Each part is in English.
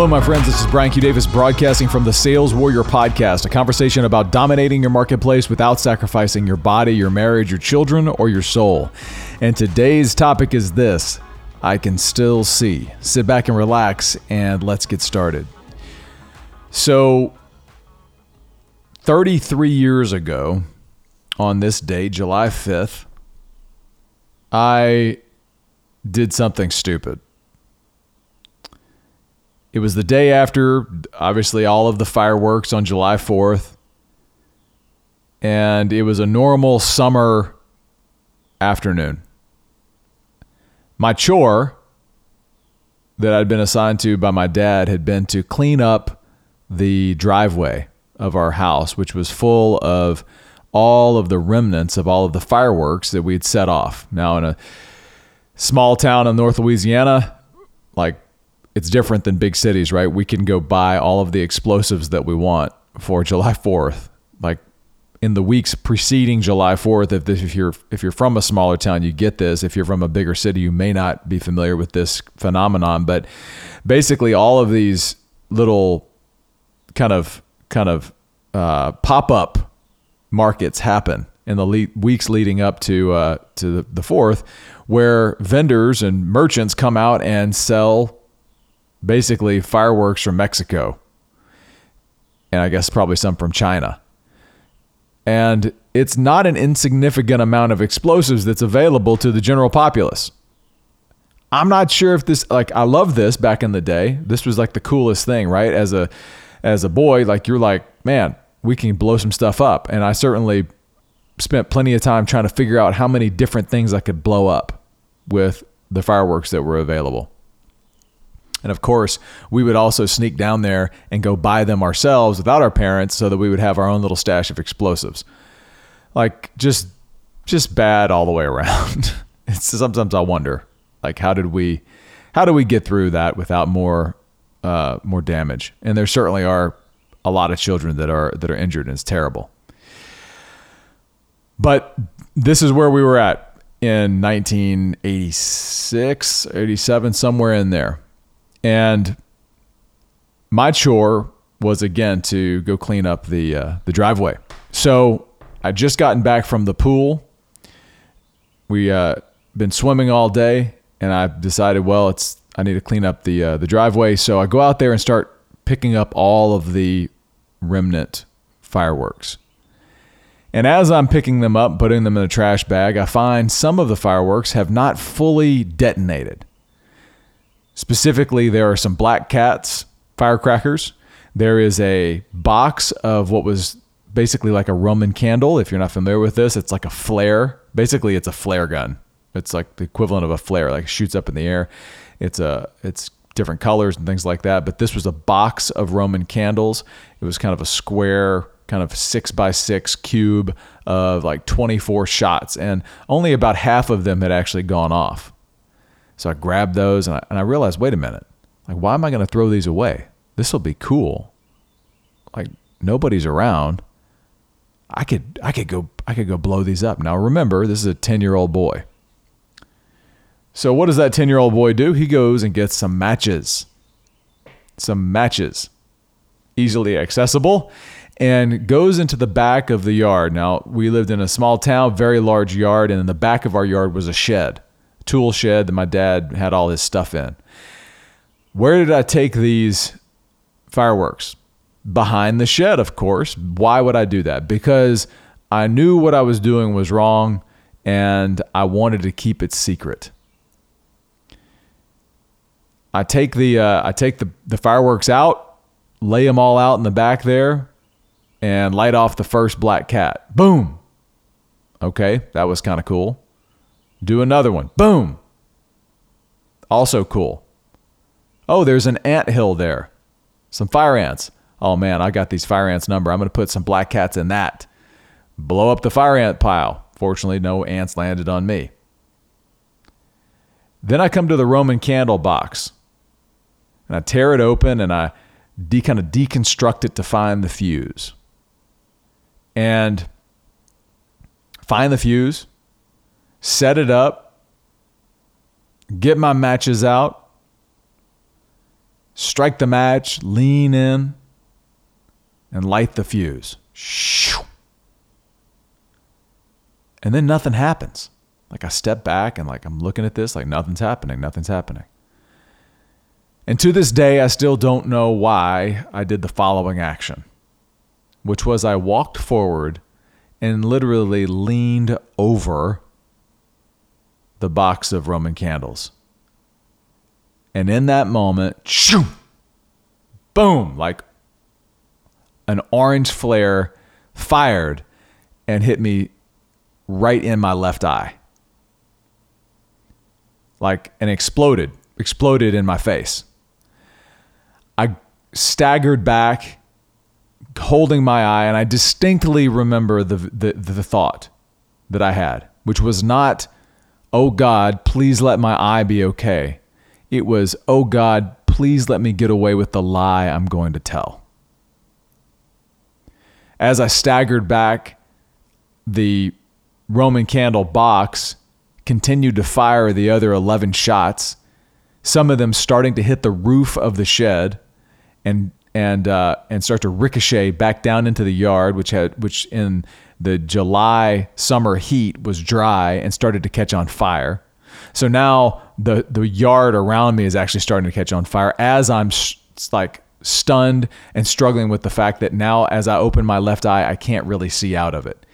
Hello, my friends. This is Brian Q. Davis broadcasting from the Sales Warrior Podcast, a conversation about dominating your marketplace without sacrificing your body, your marriage, your children, or your soul. And today's topic is this I can still see. Sit back and relax, and let's get started. So, 33 years ago, on this day, July 5th, I did something stupid. It was the day after, obviously, all of the fireworks on July 4th. And it was a normal summer afternoon. My chore that I'd been assigned to by my dad had been to clean up the driveway of our house, which was full of all of the remnants of all of the fireworks that we had set off. Now, in a small town in North Louisiana, like it's different than big cities, right? We can go buy all of the explosives that we want for July 4th. Like in the weeks preceding July 4th, if, this, if you're if you're from a smaller town, you get this. If you're from a bigger city, you may not be familiar with this phenomenon. But basically, all of these little kind of kind of uh, pop up markets happen in the le- weeks leading up to uh, to the fourth, where vendors and merchants come out and sell basically fireworks from Mexico, and I guess probably some from China. And it's not an insignificant amount of explosives that's available to the general populace. I'm not sure if this like I love this back in the day. This was like the coolest thing, right? As a as a boy, like you're like, man, we can blow some stuff up. And I certainly spent plenty of time trying to figure out how many different things I could blow up with the fireworks that were available. And of course, we would also sneak down there and go buy them ourselves without our parents so that we would have our own little stash of explosives. Like just just bad all the way around. it's sometimes I wonder like how did we how do we get through that without more uh, more damage? And there certainly are a lot of children that are that are injured and it's terrible. But this is where we were at in 1986, 87 somewhere in there and my chore was again to go clean up the uh, the driveway. So I just gotten back from the pool. We uh, been swimming all day, and I decided, well, it's I need to clean up the uh, the driveway. So I go out there and start picking up all of the remnant fireworks. And as I'm picking them up, putting them in a trash bag, I find some of the fireworks have not fully detonated. Specifically, there are some Black Cats firecrackers. There is a box of what was basically like a Roman candle. If you're not familiar with this, it's like a flare. Basically, it's a flare gun. It's like the equivalent of a flare, like shoots up in the air. It's a it's different colors and things like that. But this was a box of Roman candles. It was kind of a square, kind of six by six cube of like 24 shots, and only about half of them had actually gone off. So I grabbed those and I, and I realized, wait a minute, like, why am I going to throw these away? This will be cool. Like nobody's around. I could, I could go, I could go blow these up. Now remember, this is a 10 year old boy. So what does that 10 year old boy do? He goes and gets some matches, some matches, easily accessible and goes into the back of the yard. Now, we lived in a small town, very large yard, and in the back of our yard was a shed tool shed that my dad had all his stuff in. Where did I take these fireworks? Behind the shed, of course. Why would I do that? Because I knew what I was doing was wrong and I wanted to keep it secret. I take the uh, I take the, the fireworks out, lay them all out in the back there, and light off the first black cat. Boom. Okay, that was kind of cool. Do another one. Boom. Also cool. Oh, there's an ant hill there. Some fire ants. Oh man, I got these fire ants number. I'm going to put some black cats in that. Blow up the fire ant pile. Fortunately, no ants landed on me. Then I come to the Roman candle box and I tear it open and I de- kind of deconstruct it to find the fuse. And find the fuse, set it up, get my matches out, strike the match, lean in, and light the fuse. And then nothing happens. Like I step back and like I'm looking at this, like nothing's happening, nothing's happening. And to this day, I still don't know why I did the following action, which was I walked forward and literally leaned over the box of Roman candles. And in that moment, shoo, boom, like an orange flare fired and hit me right in my left eye. Like and exploded, exploded in my face. I staggered back, holding my eye, and I distinctly remember the, the, the thought that I had, which was not, oh God, please let my eye be okay. It was, oh God, please let me get away with the lie I'm going to tell. As I staggered back, the Roman candle box continued to fire the other 11 shots, some of them starting to hit the roof of the shed and and uh, and start to ricochet back down into the yard, which had which in the July summer heat was dry and started to catch on fire. So now the the yard around me is actually starting to catch on fire as I'm sh- like stunned and struggling with the fact that now as I open my left eye, I can't really see out of it.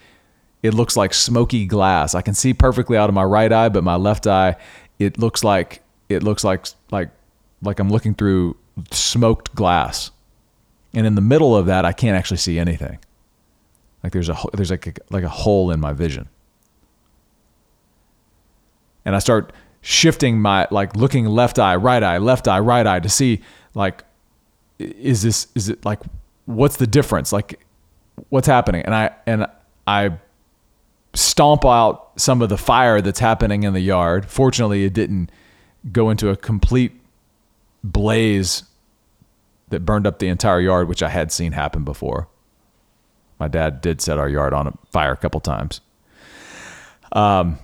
It looks like smoky glass. I can see perfectly out of my right eye, but my left eye, it looks like it looks like like like I'm looking through smoked glass. And in the middle of that, I can't actually see anything. Like there's a there's like a, like a hole in my vision. And I start shifting my like looking left eye, right eye, left eye, right eye to see like is this is it like what's the difference? Like what's happening? And I and I stomp out some of the fire that's happening in the yard. Fortunately, it didn't go into a complete blaze that burned up the entire yard, which I had seen happen before. My dad did set our yard on fire a couple times. Um,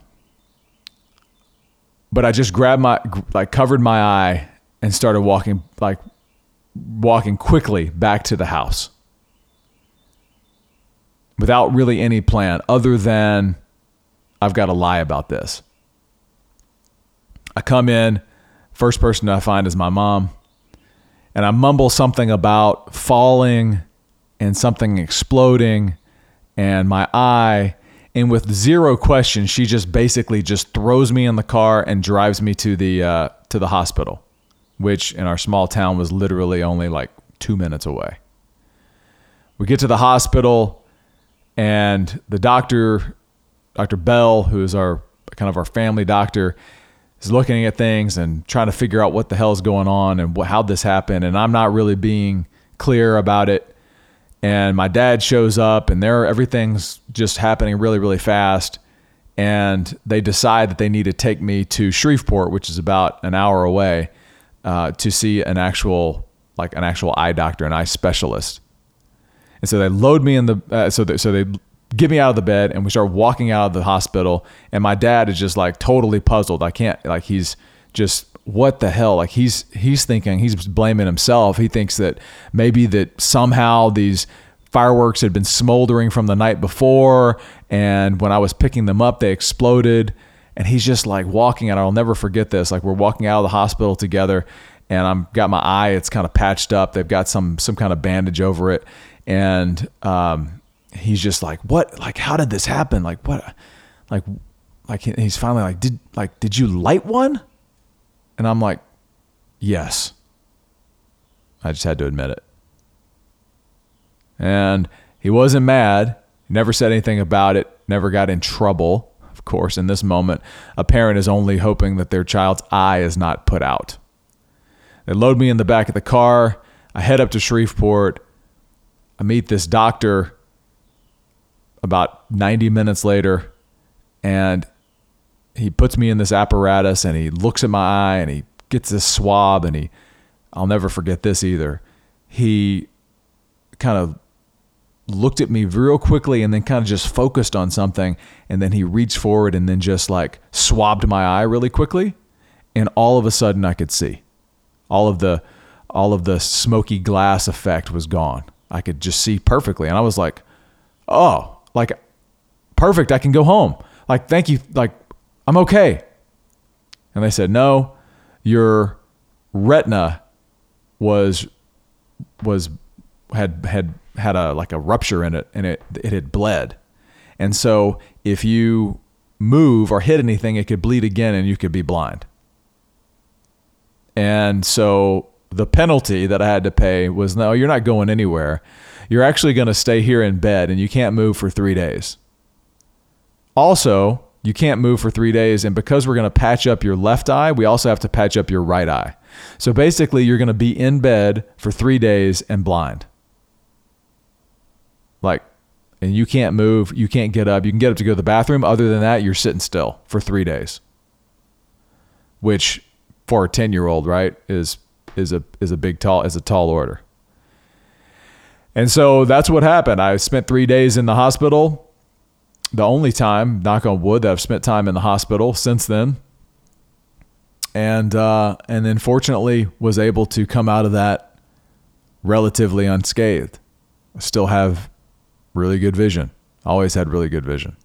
but I just grabbed my, like, covered my eye and started walking, like, walking quickly back to the house without really any plan other than I've got to lie about this. I come in, first person I find is my mom, and I mumble something about falling and something exploding and my eye. And with zero question, she just basically just throws me in the car and drives me to the uh, to the hospital, which in our small town was literally only like two minutes away. We get to the hospital and the doctor, Dr. Bell, who is our kind of our family doctor, is looking at things and trying to figure out what the hell is going on and what, how this happened. And I'm not really being clear about it. And my dad shows up, and there everything's just happening really, really fast. And they decide that they need to take me to Shreveport, which is about an hour away, uh, to see an actual like an actual eye doctor, an eye specialist. And so they load me in the uh, so they, so they get me out of the bed and we start walking out of the hospital. And my dad is just like totally puzzled. I can't like he's just what the hell? Like he's he's thinking he's blaming himself. He thinks that maybe that somehow these fireworks had been smoldering from the night before. And when I was picking them up they exploded. And he's just like walking and I'll never forget this. Like we're walking out of the hospital together and I'm got my eye it's kind of patched up. They've got some some kind of bandage over it. And um, he's just like, "What? Like, how did this happen? Like, what? Like, like he's finally like, did like did you light one?" And I'm like, "Yes." I just had to admit it. And he wasn't mad. He never said anything about it. Never got in trouble. Of course, in this moment, a parent is only hoping that their child's eye is not put out. They load me in the back of the car. I head up to Shreveport. I meet this doctor about 90 minutes later, and he puts me in this apparatus and he looks at my eye and he gets this swab and he, I'll never forget this either. He kind of looked at me real quickly and then kind of just focused on something. And then he reached forward and then just like swabbed my eye really quickly. And all of a sudden I could see all of the, all of the smoky glass effect was gone. I could just see perfectly. And I was like, oh, like, perfect. I can go home. Like, thank you. Like, I'm okay. And they said, no, your retina was, was, had, had, had a, like a rupture in it and it, it had bled. And so if you move or hit anything, it could bleed again and you could be blind. And so the penalty that I had to pay was no, you're not going anywhere. You're actually going to stay here in bed and you can't move for three days. Also, you can't move for three days. And because we're going to patch up your left eye, we also have to patch up your right eye. So basically, you're going to be in bed for three days and blind. Like, and you can't move, you can't get up. You can get up to go to the bathroom. Other than that, you're sitting still for three days, which for a 10 year old, right, is is a is a big tall is a tall order. And so that's what happened. I spent three days in the hospital. The only time, knock on wood, that I've spent time in the hospital since then. And uh, and then fortunately was able to come out of that relatively unscathed. I still have really good vision. Always had really good vision.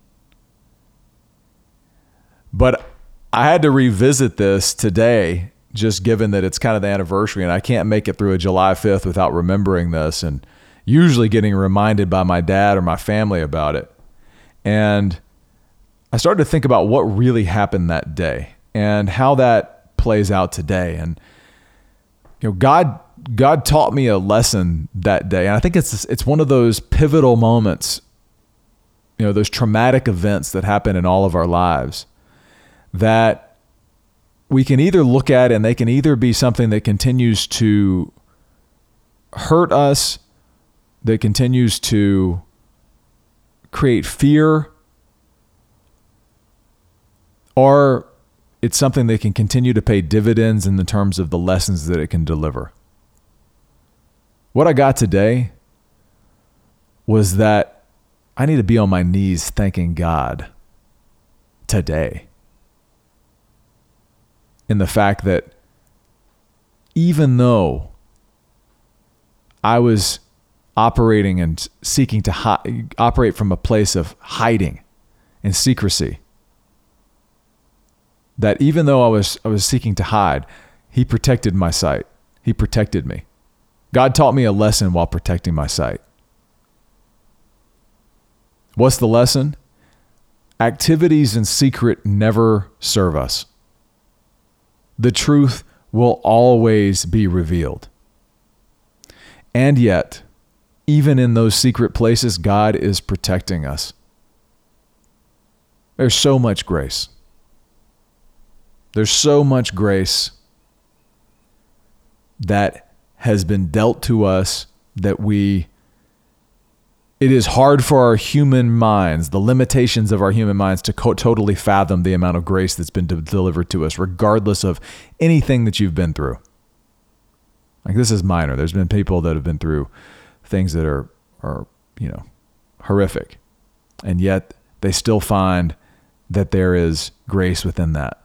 But I had to revisit this today just given that it's kind of the anniversary and I can't make it through a July 5th without remembering this and usually getting reminded by my dad or my family about it. And I started to think about what really happened that day and how that plays out today. And you know, God God taught me a lesson that day. And I think it's it's one of those pivotal moments, you know, those traumatic events that happen in all of our lives that we can either look at and they can either be something that continues to hurt us, that continues to create fear, or it's something that can continue to pay dividends in the terms of the lessons that it can deliver. What I got today was that I need to be on my knees thanking God today in the fact that even though I was operating and seeking to hi- operate from a place of hiding and secrecy, that even though I was I was seeking to hide, he protected my sight. He protected me. God taught me a lesson while protecting my sight. What's the lesson? Activities in secret never serve us the truth will always be revealed. And yet, even in those secret places, God is protecting us. There's so much grace. There's so much grace that has been dealt to us that we it is hard for our human minds, the limitations of our human minds, to co- totally fathom the amount of grace that's been de- delivered to us, regardless of anything that you've been through. Like this is minor. There's been people that have been through things that are are you know horrific, and yet they still find that there is grace within that.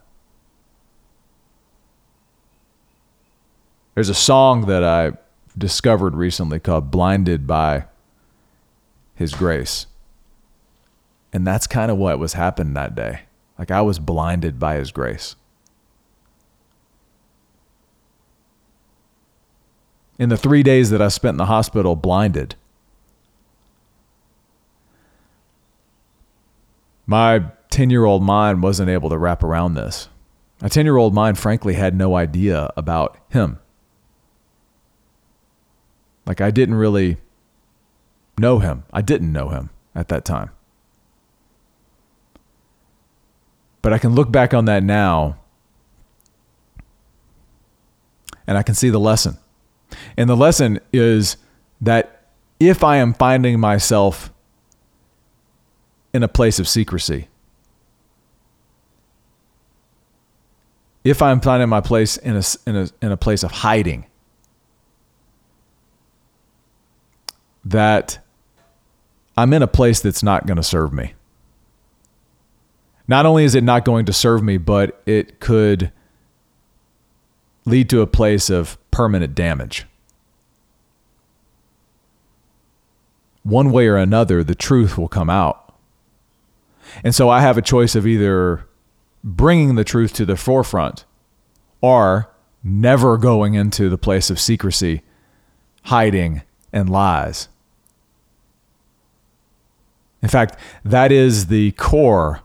There's a song that I discovered recently called "Blinded by." His grace. And that's kind of what was happening that day. Like I was blinded by his grace. In the three days that I spent in the hospital, blinded, my 10 year old mind wasn't able to wrap around this. My 10 year old mind, frankly, had no idea about him. Like, I didn't really know him. I didn't know him at that time. But I can look back on that now and I can see the lesson. And the lesson is that if I am finding myself in a place of secrecy, if I'm finding my place in a, in a, in a place of hiding, that I'm in a place that's not going to serve me. Not only is it not going to serve me, but it could lead to a place of permanent damage. One way or another, the truth will come out. And so I have a choice of either bringing the truth to the forefront or never going into the place of secrecy, hiding, and lies. In fact, that is the core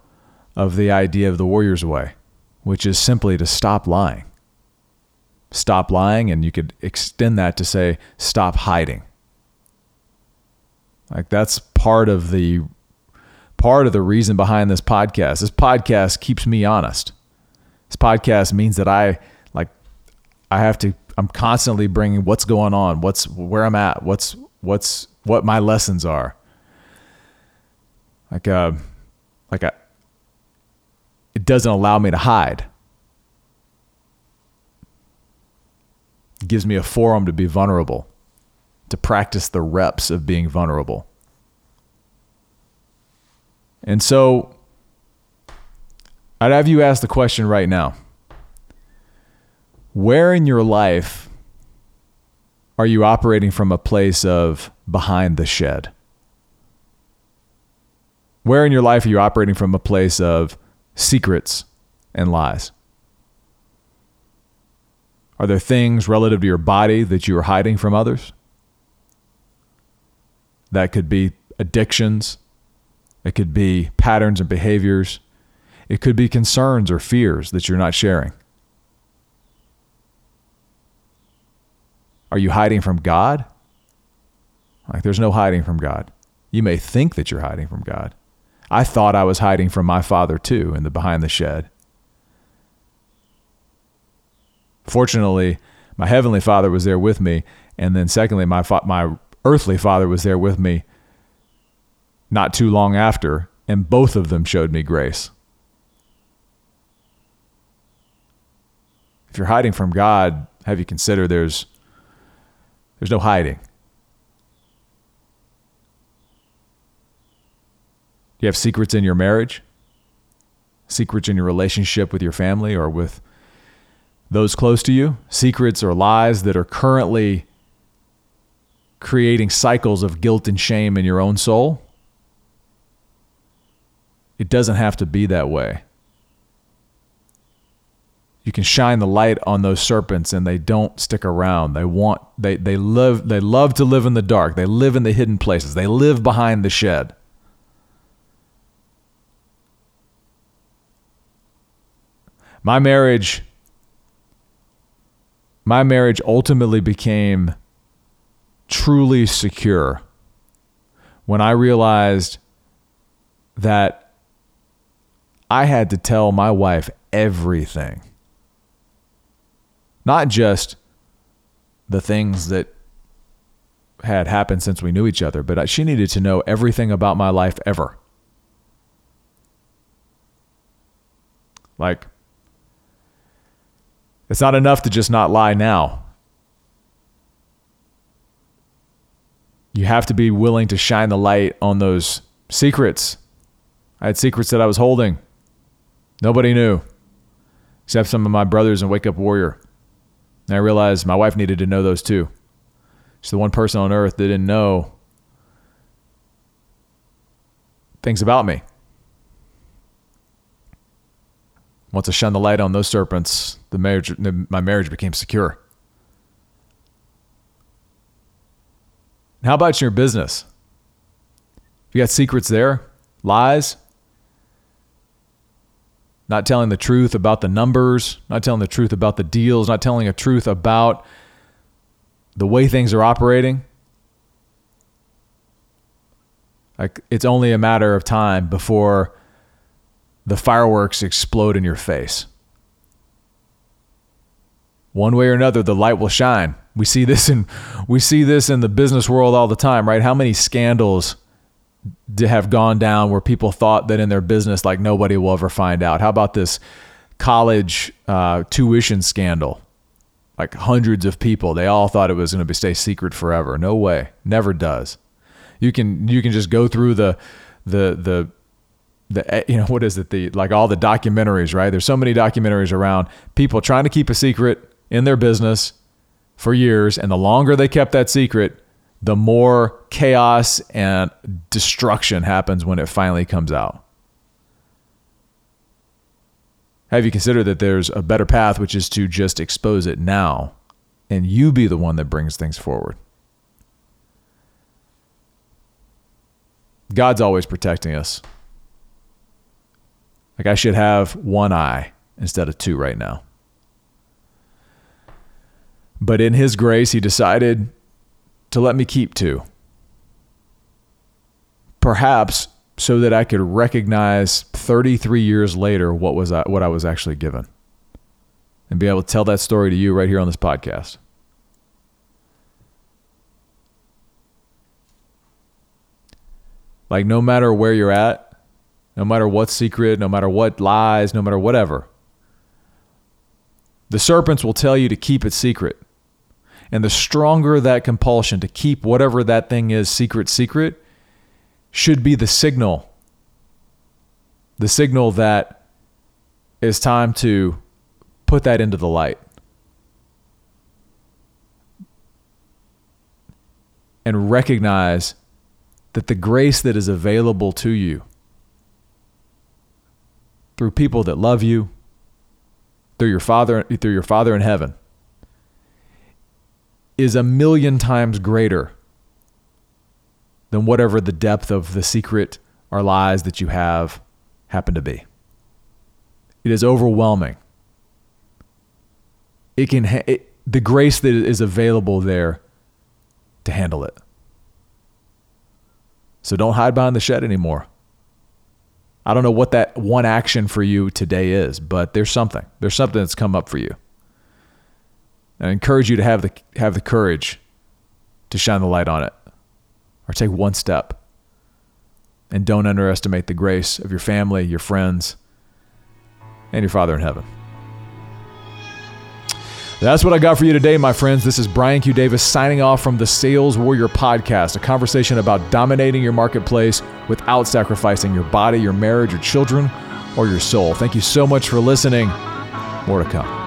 of the idea of the warrior's way, which is simply to stop lying. Stop lying, and you could extend that to say, stop hiding. Like that's part of the part of the reason behind this podcast. This podcast keeps me honest. This podcast means that I like I have to I'm constantly bringing what's going on, what's where I'm at, what's what's what my lessons are. Like uh like I it doesn't allow me to hide. It gives me a forum to be vulnerable, to practice the reps of being vulnerable. And so I'd have you ask the question right now Where in your life are you operating from a place of behind the shed? Where in your life are you operating from a place of secrets and lies? Are there things relative to your body that you are hiding from others? That could be addictions. It could be patterns and behaviors. It could be concerns or fears that you're not sharing. Are you hiding from God? Like, there's no hiding from God. You may think that you're hiding from God. I thought I was hiding from my father too in the behind the shed. Fortunately, my heavenly father was there with me, and then secondly, my fa- my earthly father was there with me not too long after, and both of them showed me grace. If you're hiding from God, have you considered there's there's no hiding. Do you have secrets in your marriage? Secrets in your relationship with your family or with those close to you? Secrets or lies that are currently creating cycles of guilt and shame in your own soul? It doesn't have to be that way. You can shine the light on those serpents and they don't stick around. They want they they live they love to live in the dark. They live in the hidden places. They live behind the shed. My marriage my marriage ultimately became truly secure when I realized that I had to tell my wife everything. Not just the things that had happened since we knew each other, but she needed to know everything about my life ever. Like, it's not enough to just not lie now. You have to be willing to shine the light on those secrets. I had secrets that I was holding. Nobody knew, except some of my brothers in Wake Up Warrior. And I realized my wife needed to know those too. She's the one person on earth that didn't know things about me. Once I shone the light on those serpents, the marriage, my marriage became secure. How about your business? You got secrets there, lies, not telling the truth about the numbers, not telling the truth about the deals, not telling the truth about the way things are operating. Like it's only a matter of time before the fireworks explode in your face. One way or another, the light will shine. We see this in we see this in the business world all the time, right? How many scandals to have gone down where people thought that in their business, like nobody will ever find out. How about this college uh, tuition scandal? Like hundreds of people, they all thought it was going to be stay secret forever. No way, never does. You can you can just go through the the the the eh, you know what is it the like all the documentaries right there's so many documentaries around people trying to keep a secret in their business for years. And the longer they kept that secret, the more chaos and destruction happens when it finally comes out. Have you considered that there's a better path, which is to just expose it now and you be the one that brings things forward? God's always protecting us. Like I should have one eye instead of two right now. But in His grace, He decided to let me keep two. Perhaps so that I could recognize 33 years later what was I, what I was actually given and be able to tell that story to you right here on this podcast. Like no matter where you're at, no matter what secret, no matter what lies, no matter whatever, the serpents will tell you to keep it secret. And the stronger that compulsion to keep whatever that thing is secret, secret, should be the signal. The signal that it's time to put that into the light. And recognize that the grace that is available to you through people that love you, through your father, through your father in heaven, is a million times greater than whatever the depth of the secret or lies that you have happen to be. It is overwhelming. It can ha- it, the grace that is available there to handle it. So don't hide behind the shed anymore. I don't know what that one action for you today is, but there's something. There's something that's come up for you. I encourage you to have the have the courage to shine the light on it or take one step. And don't underestimate the grace of your family, your friends, and your Father in heaven. That's what I got for you today, my friends. This is Brian Q. Davis signing off from the Sales Warrior Podcast, a conversation about dominating your marketplace without sacrificing your body, your marriage, your children, or your soul. Thank you so much for listening. More to come.